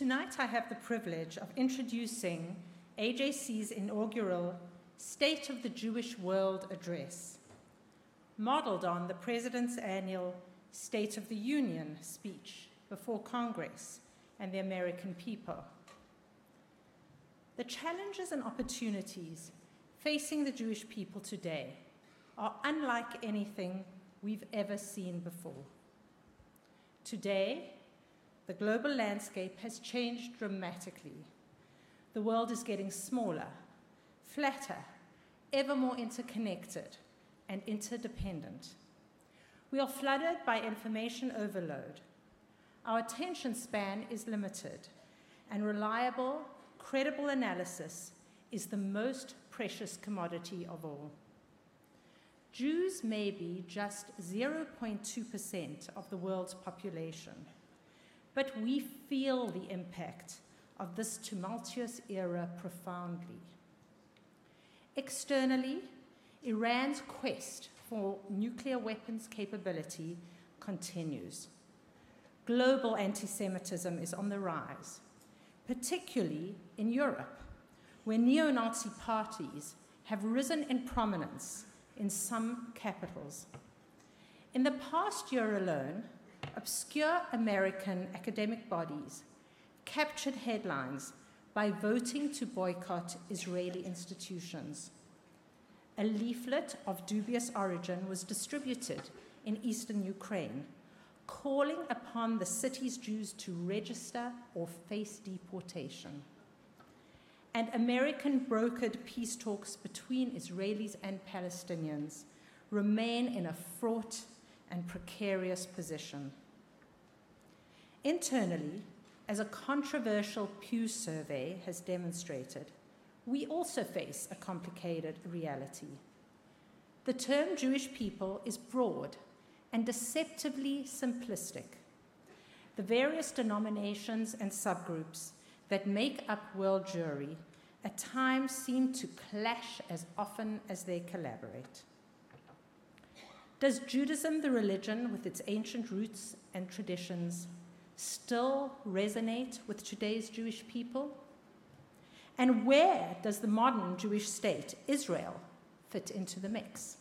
Tonight, I have the privilege of introducing AJC's inaugural State of the Jewish World Address, modeled on the President's annual State of the Union speech before Congress and the American people. The challenges and opportunities facing the Jewish people today are unlike anything we've ever seen before. Today, the global landscape has changed dramatically. The world is getting smaller, flatter, ever more interconnected, and interdependent. We are flooded by information overload. Our attention span is limited, and reliable, credible analysis is the most precious commodity of all. Jews may be just 0.2% of the world's population, but we feel the impact of this tumultuous era profoundly. Externally, Iran's quest for nuclear weapons capability continues. Global anti Semitism is on the rise, particularly in Europe, where neo Nazi parties have risen in prominence in some capitals. In the past year alone, obscure American academic bodies captured headlines by voting to boycott Israeli institutions. A leaflet of dubious origin was distributed in eastern Ukraine, calling upon the city's Jews to register or face deportation. And American brokered peace talks between Israelis and Palestinians remain in a fraught and precarious position. Internally, as a controversial Pew survey has demonstrated, we also face a complicated reality. The term Jewish people is broad and deceptively simplistic. The various denominations and subgroups that make up world Jewry at times seem to clash as often as they collaborate. Does Judaism, the religion with its ancient roots and traditions, still resonate with today's Jewish people? And where does the modern Jewish state, Israel, fit into the mix?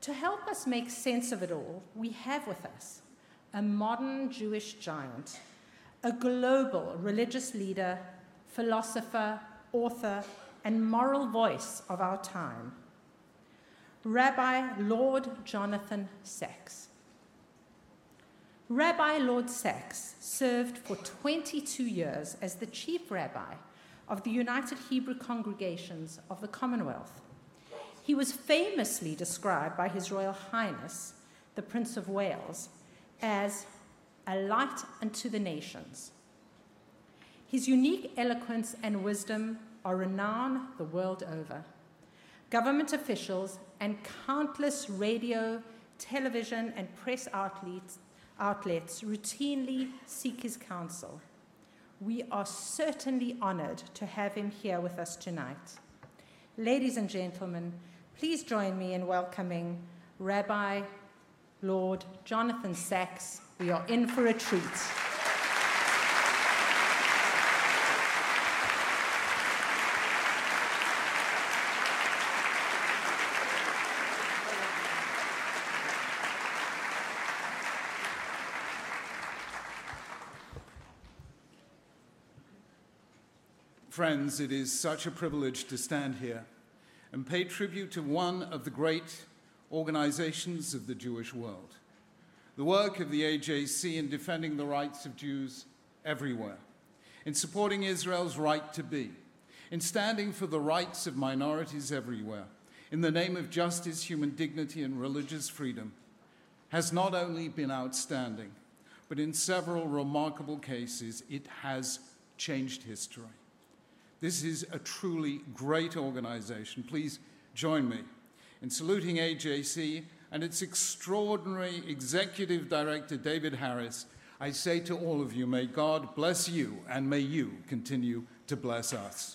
To help us make sense of it all, we have with us a modern Jewish giant, a global religious leader, philosopher, author, and moral voice of our time, Rabbi Lord Jonathan Sacks. Rabbi Lord Sacks served for 22 years as the chief rabbi of the United Hebrew Congregations of the Commonwealth. He was famously described by His Royal Highness, the Prince of Wales, as a light unto the nations. His unique eloquence and wisdom are renowned the world over. Government officials and countless radio, television, and press outlets outlets routinely seek his counsel. We are certainly honored to have him here with us tonight. Ladies and gentlemen, please join me in welcoming Rabbi Lord Jonathan Sacks. We are in for a treat. Friends, it is such a privilege to stand here and pay tribute to one of the great organizations of the Jewish world. The work of the AJC in defending the rights of Jews everywhere, in supporting Israel's right to be, in standing for the rights of minorities everywhere, in the name of justice, human dignity, and religious freedom, has not only been outstanding, but in several remarkable cases, it has changed history. This is a truly great organization. Please join me in saluting AJC and its extraordinary executive director, David Harris. I say to all of you, may God bless you and may you continue to bless us.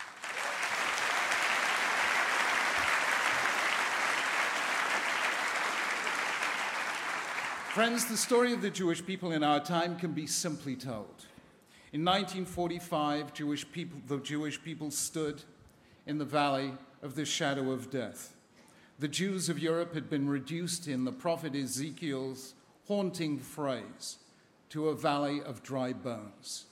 Friends, the story of the Jewish people in our time can be simply told. In 1945, Jewish people, the Jewish people stood in the valley of the shadow of death. The Jews of Europe had been reduced in the prophet Ezekiel's haunting phrase to a valley of dry bones.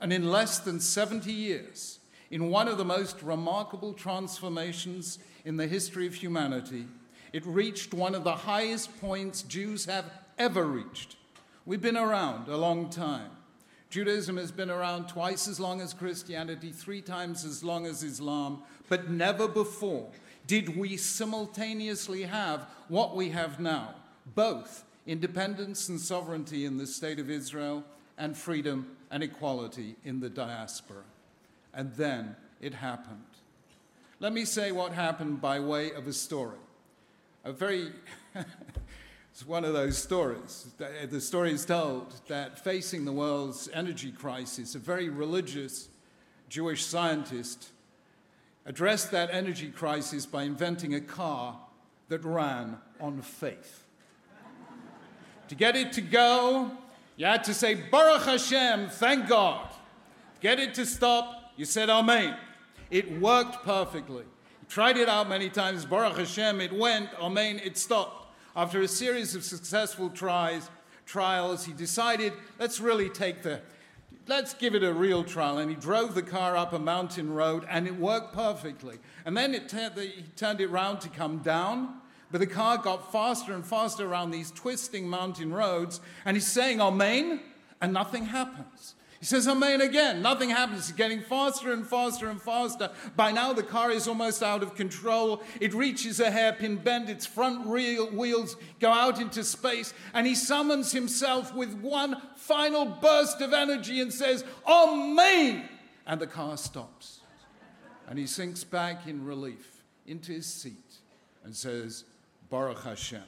And in less than 70 years, in one of the most remarkable transformations in the history of humanity, it reached one of the highest points Jews have ever reached. We've been around a long time. Judaism has been around twice as long as Christianity, three times as long as Islam, but never before did we simultaneously have what we have now both independence and sovereignty in the state of Israel and freedom and equality in the diaspora. And then it happened. Let me say what happened by way of a story. A very It's one of those stories. Uh, the story is told that facing the world's energy crisis, a very religious Jewish scientist addressed that energy crisis by inventing a car that ran on faith. to get it to go, you had to say, Baruch Hashem, thank God. Get it to stop, you said Amen. It worked perfectly. You tried it out many times, Baruch Hashem, it went, Amen, it stopped. After a series of successful tries, trials, he decided, let's really take the, let's give it a real trial. And he drove the car up a mountain road, and it worked perfectly. And then it he turned it round to come down, but the car got faster and faster around these twisting mountain roads, and he's saying Amen, and nothing happens. He says Amen again. Nothing happens. It's getting faster and faster and faster. By now, the car is almost out of control. It reaches a hairpin bend. Its front rear wheels go out into space. And he summons himself with one final burst of energy and says, Amen! And the car stops. And he sinks back in relief into his seat and says, Baruch Hashem.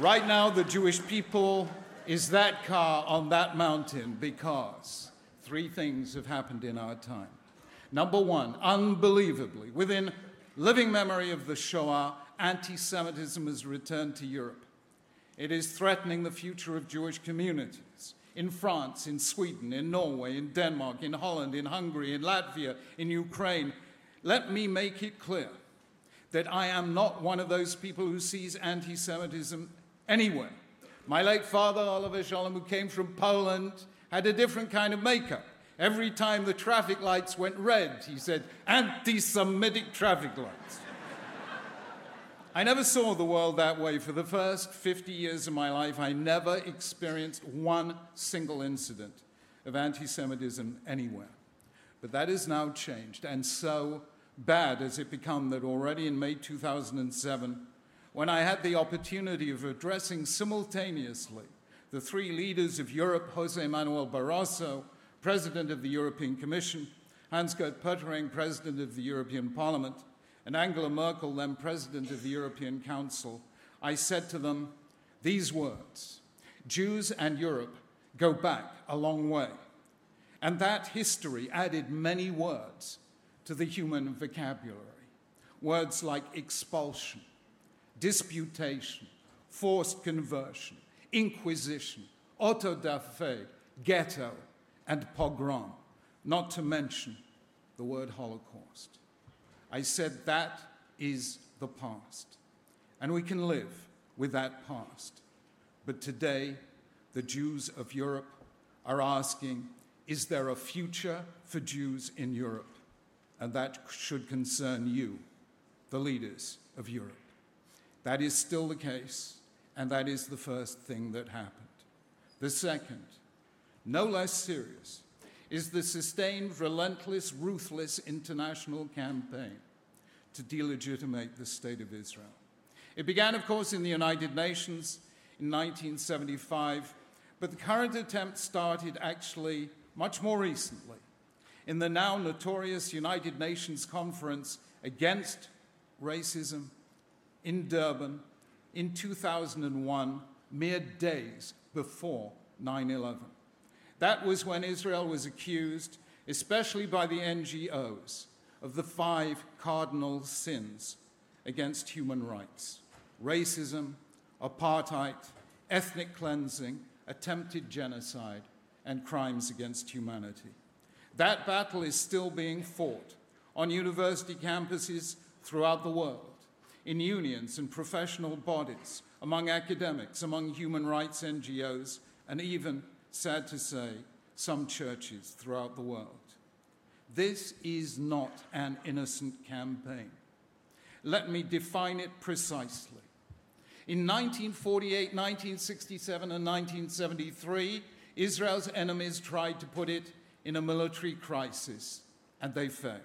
Right now, the Jewish people is that car on that mountain because three things have happened in our time. Number one, unbelievably, within living memory of the Shoah, anti Semitism has returned to Europe. It is threatening the future of Jewish communities in France, in Sweden, in Norway, in Denmark, in Holland, in Hungary, in Latvia, in Ukraine. Let me make it clear that I am not one of those people who sees anti Semitism anywhere. My late father, alav hashalom, who came from Poland, had a different kind of makeup. Every time the traffic lights went red, he said, anti Semitic traffic lights. I never saw the world that way. For the first 50 years of my life, I never experienced one single incident of anti Semitism anywhere. But that has now changed, and so bad has it become that already in May 2007, when I had the opportunity of addressing simultaneously the three leaders of Europe, Jose Manuel Barroso, President of the European Commission, Hans-Gert Pöttering, President of the European Parliament, and Angela Merkel, then President of the European Council, I said to them these words Jews and Europe go back a long way. And that history added many words to the human vocabulary. Words like expulsion, disputation, forced conversion, inquisition, auto da fe, ghetto, and pogrom, not to mention the word Holocaust. I said that is the past, and we can live with that past. But today, the Jews of Europe are asking is there a future for Jews in Europe? And that should concern you, the leaders of Europe. That is still the case, and that is the first thing that happened. The second, no less serious, is the sustained, relentless, ruthless international campaign to delegitimate the State of Israel. It began, of course, in the United Nations in 1975, but the current attempt started actually much more recently in the now notorious United Nations Conference against racism in Durban in 2001, mere days before 9 11. That was when Israel was accused, especially by the NGOs, of the five cardinal sins against human rights racism, apartheid, ethnic cleansing, attempted genocide, and crimes against humanity. That battle is still being fought on university campuses throughout the world, in unions and professional bodies, among academics, among human rights NGOs, and even, sad to say, some churches throughout the world. This is not an innocent campaign. Let me define it precisely. In 1948, 1967, and 1973, Israel's enemies tried to put it in a military crisis, and they failed.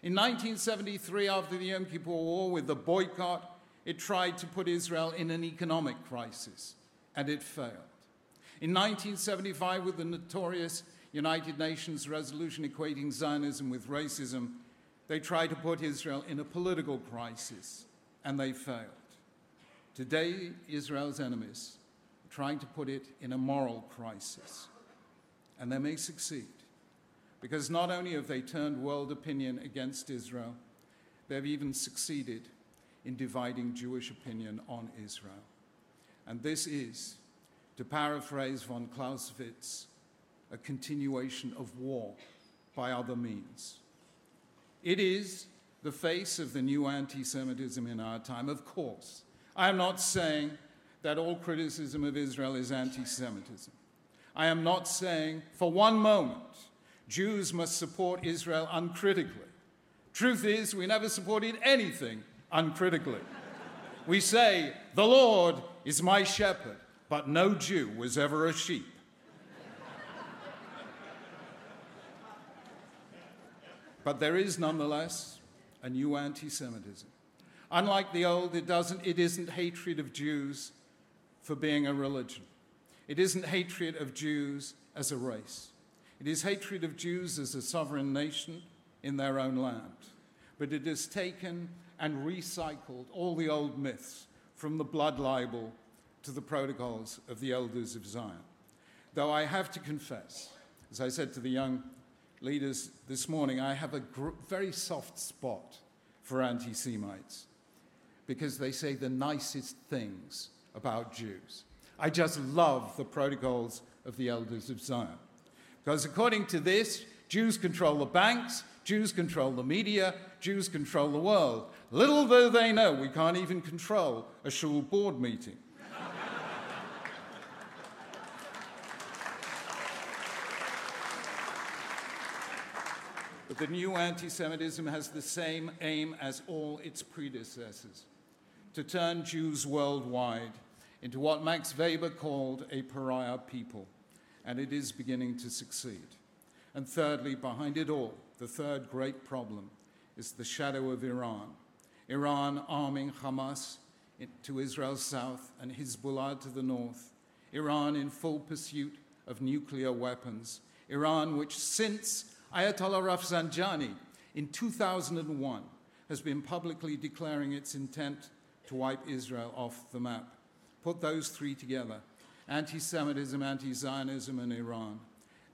In 1973, after the Yom Kippur War, with the boycott, it tried to put Israel in an economic crisis, and it failed. In 1975, with the notorious United Nations resolution equating Zionism with racism, they tried to put Israel in a political crisis, and they failed. Today, Israel's enemies are trying to put it in a moral crisis, and they may succeed. Because not only have they turned world opinion against Israel, they've even succeeded in dividing Jewish opinion on Israel. And this is, to paraphrase von Clausewitz, a continuation of war by other means. It is the face of the new anti Semitism in our time, of course. I am not saying that all criticism of Israel is anti Semitism. I am not saying for one moment Jews must support Israel uncritically. Truth is, we never supported anything uncritically. We say, The Lord is my shepherd, but no Jew was ever a sheep. but there is nonetheless a new anti Semitism. Unlike the old, it, doesn't, it isn't hatred of Jews for being a religion. It isn't hatred of Jews as a race. It is hatred of Jews as a sovereign nation in their own land. But it has taken and recycled all the old myths from the blood libel to the protocols of the elders of Zion. Though I have to confess, as I said to the young leaders this morning, I have a gr- very soft spot for anti Semites because they say the nicest things about Jews. I just love the protocols of the elders of Zion. Because according to this, Jews control the banks, Jews control the media, Jews control the world. Little though they know, we can't even control a shul board meeting. but the new anti Semitism has the same aim as all its predecessors to turn Jews worldwide into what Max Weber called a pariah people, and it is beginning to succeed. And thirdly, behind it all, the third great problem is the shadow of Iran. Iran arming Hamas to Israel's south and Hezbollah to the north. Iran in full pursuit of nuclear weapons. Iran, which since Ayatollah Rafsanjani in 2001 has been publicly declaring its intent to wipe Israel off the map. Put those three together anti Semitism, anti Zionism, in Iran,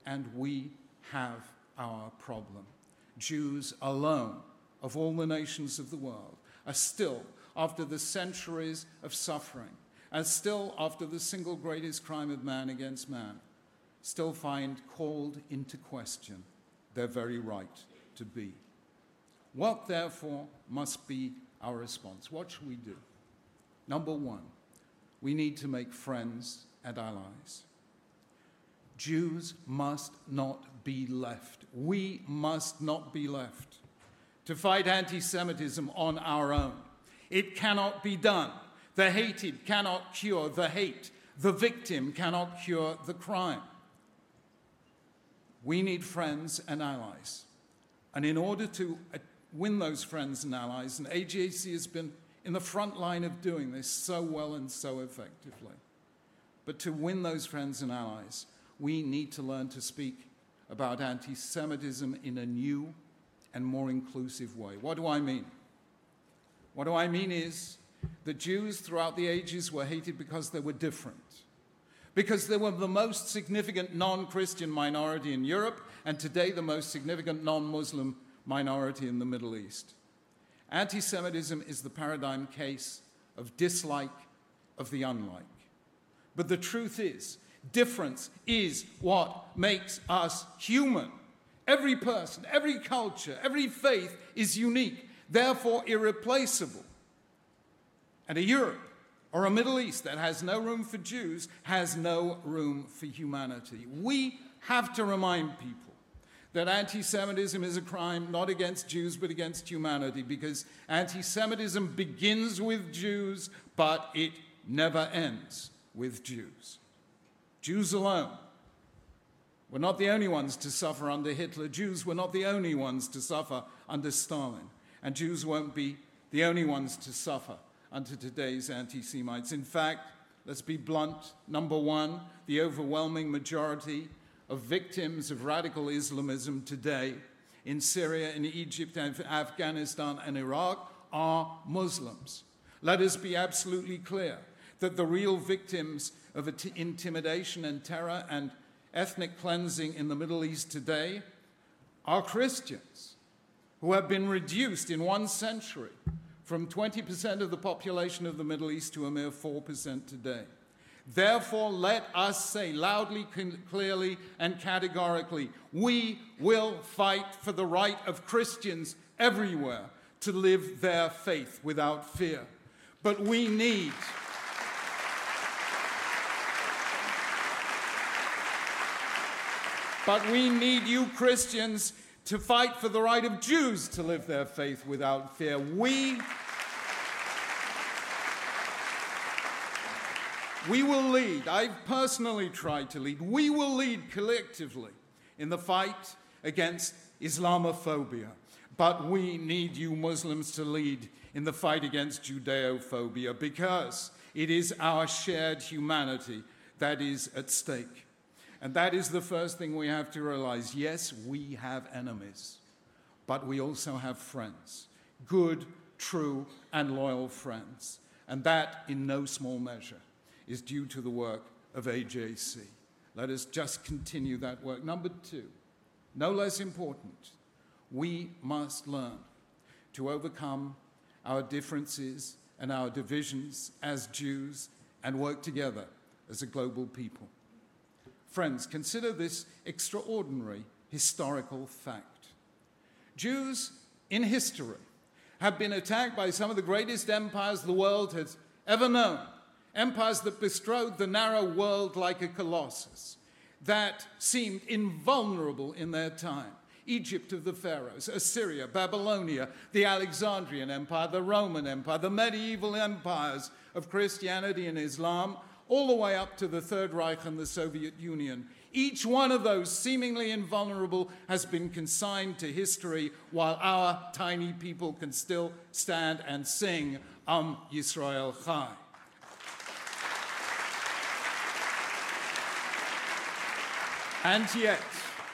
and we have our problem. Jews alone, of all the nations of the world, are still, after the centuries of suffering, and still after the single greatest crime of man against man, still find called into question their very right to be. What, therefore, must be our response. What should we do? Number one, we need to make friends and allies. Jews must not be left. We must not be left to fight anti Semitism on our own. It cannot be done. The hated cannot cure the hate. The victim cannot cure the crime. We need friends and allies. And in order to uh, win those friends and allies. And AJC has been in the front line of doing this so well and so effectively. But to win those friends and allies, we need to learn to speak about anti Semitism in a new and more inclusive way. What do I mean? What do I mean is that Jews throughout the ages were hated because they were different, because they were the most significant non Christian minority in Europe, and today the most significant non Muslim minority in the Middle East. Anti Semitism is the paradigm case of dislike of the unlike. But the truth is, difference is what makes us human. Every person, every culture, every faith is unique, therefore irreplaceable. And a Europe or a Middle East that has no room for Jews has no room for humanity. We have to remind people that anti Semitism is a crime not against Jews but against humanity because anti Semitism begins with Jews, but it never ends with Jews. Jews alone were not the only ones to suffer under Hitler. Jews were not the only ones to suffer under Stalin. And Jews won't be the only ones to suffer under today's anti Semites. In fact, let's be blunt number one, the overwhelming majority of victims of radical Islamism today in Syria, in Egypt, and Afghanistan, and Iraq are Muslims. Let us be absolutely clear that the real victims of intimidation and terror and ethnic cleansing in the Middle East today are Christians who have been reduced in one century from 20% of the population of the Middle East to a mere 4% today. Therefore, let us say loudly, clearly, and categorically we will fight for the right of Christians everywhere to live their faith without fear. But we need. But we need you Christians to fight for the right of Jews to live their faith without fear. We We will lead. I've personally tried to lead. We will lead collectively in the fight against Islamophobia. But we need you Muslims to lead in the fight against Judeophobia because it is our shared humanity that is at stake. And that is the first thing we have to realize. Yes, we have enemies, but we also have friends good, true, and loyal friends. And that in no small measure is due to the work of AJC. Let us just continue that work. Number two, no less important, we must learn to overcome our differences and our divisions as Jews and work together as a global people. Friends, consider this extraordinary historical fact. Jews in history have been attacked by some of the greatest empires the world has ever known empires that bestrode the narrow world like a colossus, that seemed invulnerable in their time. Egypt of the pharaohs, Assyria, Babylonia, the Alexandrian Empire, the Roman Empire, the medieval empires of Christianity and Islam, all the way up to the Third Reich and the Soviet Union. Each one of those, seemingly invulnerable, has been consigned to history while our tiny people can still stand and sing Am Yisrael Chai. And yet,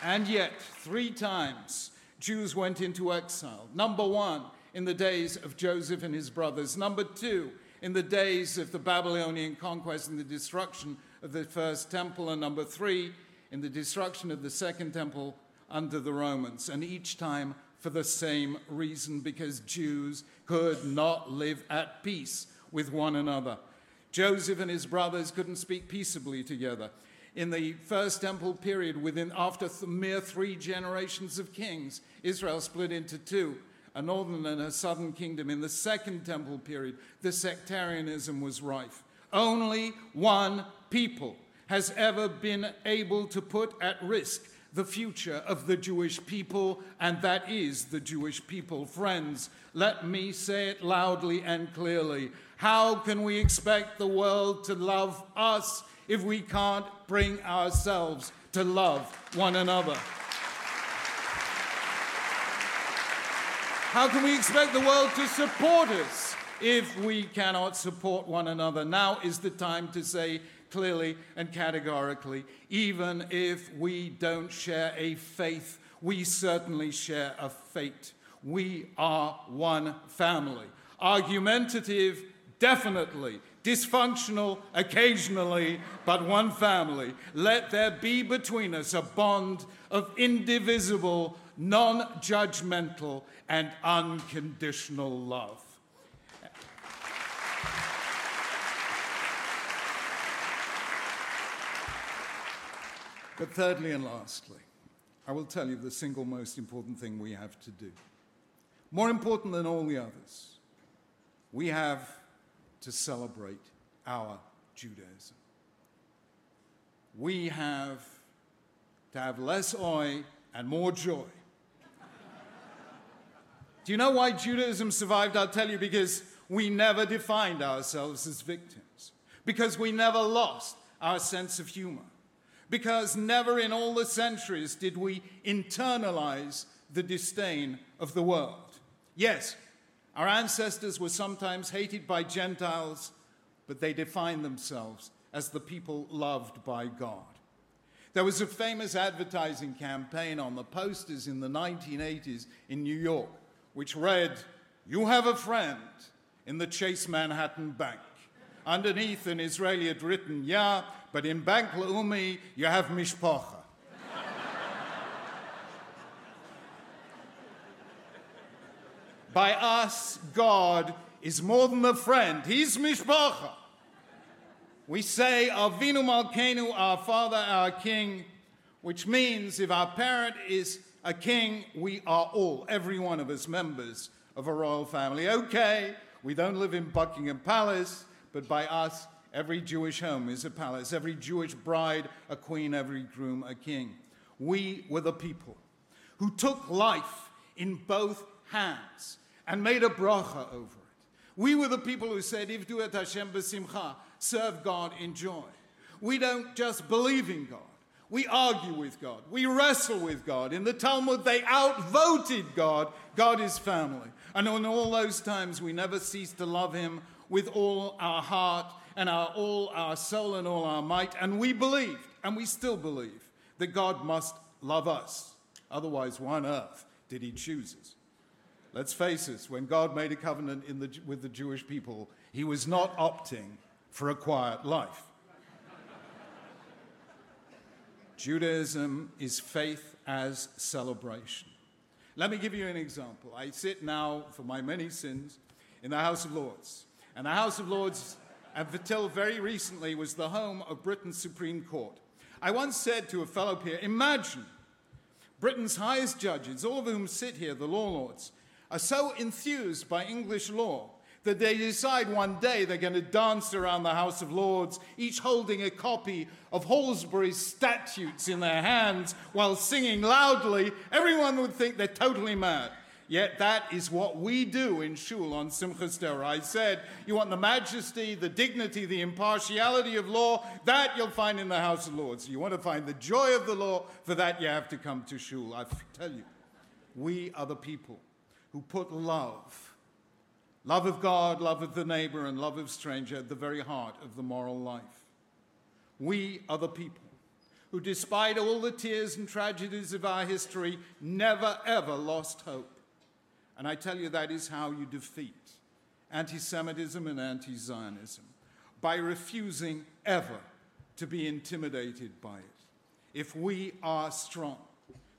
and yet, three times Jews went into exile. Number one, in the days of Joseph and his brothers. Number two, in the days of the Babylonian conquest and the destruction of the first temple. And number three, in the destruction of the second temple under the Romans. And each time for the same reason, because Jews could not live at peace with one another. Joseph and his brothers couldn't speak peaceably together in the first temple period, within after mere three generations of kings, Israel split into two, a northern and a southern kingdom. In the second temple period, the sectarianism was rife. Only one people has ever been able to put at risk the future of the Jewish people, and that is the Jewish people. Friends, let me say it loudly and clearly. How can we expect the world to love us if we can't bring ourselves to love one another? How can we expect the world to support us if we cannot support one another? Now is the time to say clearly and categorically even if we don't share a faith, we certainly share a fate. We are one family. Argumentative, definitely dysfunctional occasionally, but one family. Let there be between us a bond of indivisible, non judgmental, and unconditional love. But thirdly and lastly, I will tell you the single most important thing we have to do. More important than all the others, we have to celebrate our Judaism. We have to have less oy and more joy. Do you know why Judaism survived? I'll tell you because we never defined ourselves as victims, because we never lost our sense of humor, because never in all the centuries did we internalize the disdain of the world. Yes, our ancestors were sometimes hated by Gentiles, but they defined themselves as the people loved by God. There was a famous advertising campaign on the posters in the 1980s in New York, which read, You have a friend in the Chase Manhattan Bank. Underneath, an Israeli had written, Yeah, but in Bank Leumi, you have Mishpacha. By us, God is more than a friend, He's Mishpacha. We say, Avinu Malkeinu, our Father, our King, which means if our parent is a king, we are all, every one of us, members of a royal family. Okay, we don't live in Buckingham Palace, but by us, every Jewish home is a palace, every Jewish bride a queen, every groom a king. We were the people who took life in both hands and made a bracha over it. We were the people who said, Ivdu et Hashem b'simcha, serve God in joy. We don't just believe in God. We argue with God. We wrestle with God. In the Talmud, they outvoted God. God is family. And in all those times, we never ceased to love Him with all our heart and our, all our soul and all our might. And we believed, and we still believe, that God must love us. Otherwise, why on earth did He choose us? Let's face it, when God made a covenant the, with the Jewish people, He was not opting for a quiet life. Judaism is faith as celebration. Let me give you an example. I sit now, for my many sins, in the House of Lords. And the House of Lords, until very recently, was the home of Britain's Supreme Court. I once said to a fellow peer, Imagine Britain's highest judges, all of whom sit here, the law lords, are so enthused by English law that they decide one day they're going to dance around the House of Lords, each holding a copy of Halsbury's statutes in their hands while singing loudly, everyone would think they're totally mad. Yet that is what we do in Shul on Simchas Torah. I said, you want the majesty, the dignity, the impartiality of law, that you'll find in the House of Lords. You want to find the joy of the law, for that you have to come to Shul. I tell you, we are the people who put love Love of God, love of the neighbor, and love of stranger at the very heart of the moral life. We are the people who, despite all the tears and tragedies of our history, never ever lost hope. And I tell you, that is how you defeat anti Semitism and anti Zionism by refusing ever to be intimidated by it. If we are strong,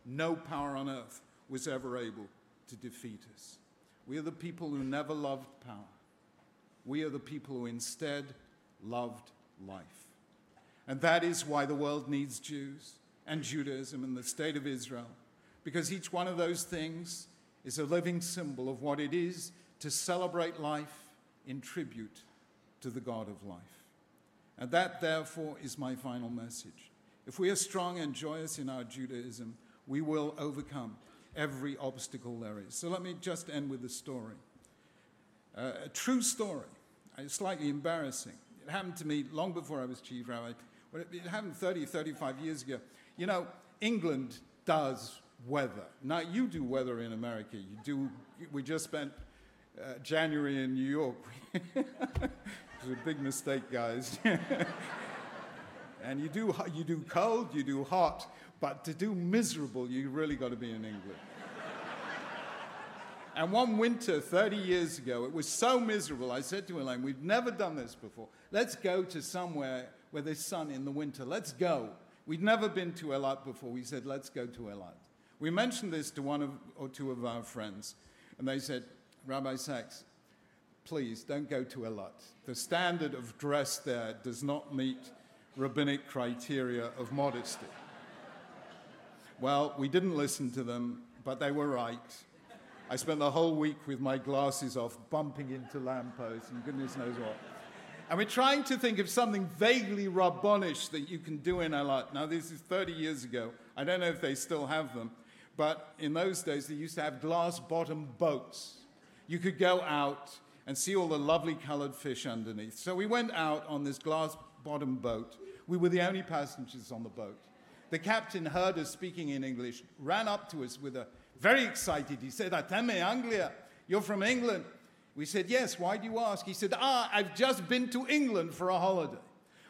no power on earth was ever able to defeat us. We are the people who never loved power. We are the people who instead loved life. And that is why the world needs Jews and Judaism and the state of Israel, because each one of those things is a living symbol of what it is to celebrate life in tribute to the God of life. And that, therefore, is my final message. If we are strong and joyous in our Judaism, we will overcome every obstacle there is. So let me just end with a story. Uh, a true story, it's slightly embarrassing. It happened to me long before I was chief rabbi. It, happened 30, 35 years ago. You know, England does weather. Now, you do weather in America. You do, we just spent uh, January in New York. it was a big mistake, guys. and you do, you do cold, you do hot. But to do miserable, you really got to be in England. and one winter, 30 years ago, it was so miserable, I said to Elaine, We've never done this before. Let's go to somewhere where there's sun in the winter. Let's go. We'd never been to Eilat before. We said, Let's go to Eilat. We mentioned this to one of, or two of our friends, and they said, Rabbi Sacks, please don't go to Eilat. The standard of dress there does not meet rabbinic criteria of modesty. Well, we didn't listen to them, but they were right. I spent the whole week with my glasses off, bumping into lampposts and goodness knows what. And we're trying to think of something vaguely Rabbonish that you can do in Eilat. Now, this is 30 years ago. I don't know if they still have them, but in those days, they used to have glass bottom boats. You could go out and see all the lovely colored fish underneath. So we went out on this glass bottom boat. We were the only passengers on the boat. The captain heard us speaking in English, ran up to us with a very excited. He said, Ateme Anglia, you're from England. We said, Yes, why do you ask? He said, Ah, I've just been to England for a holiday.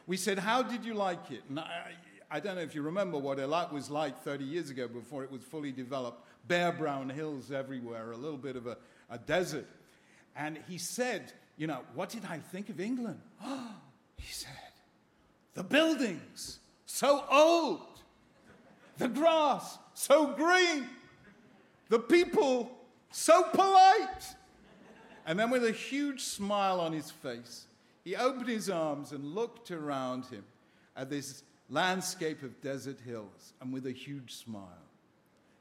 We said, How did you like it? And I, I don't know if you remember what Eilat was like 30 years ago before it was fully developed. Bare brown hills everywhere, a little bit of a, a desert. And he said, You know, what did I think of England? he said, The buildings, so old. The grass, so green. The people, so polite. And then, with a huge smile on his face, he opened his arms and looked around him at this landscape of desert hills, and with a huge smile,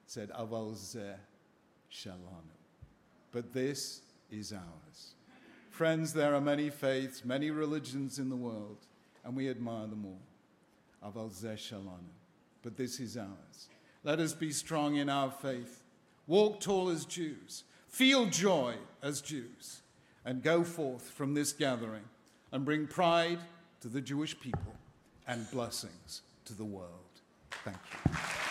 said, Aval zeh shalanu. But this is ours. Friends, there are many faiths, many religions in the world, and we admire them all. Aval zeh. But this is ours. Let us be strong in our faith, walk tall as Jews, feel joy as Jews, and go forth from this gathering and bring pride to the Jewish people and blessings to the world. Thank you.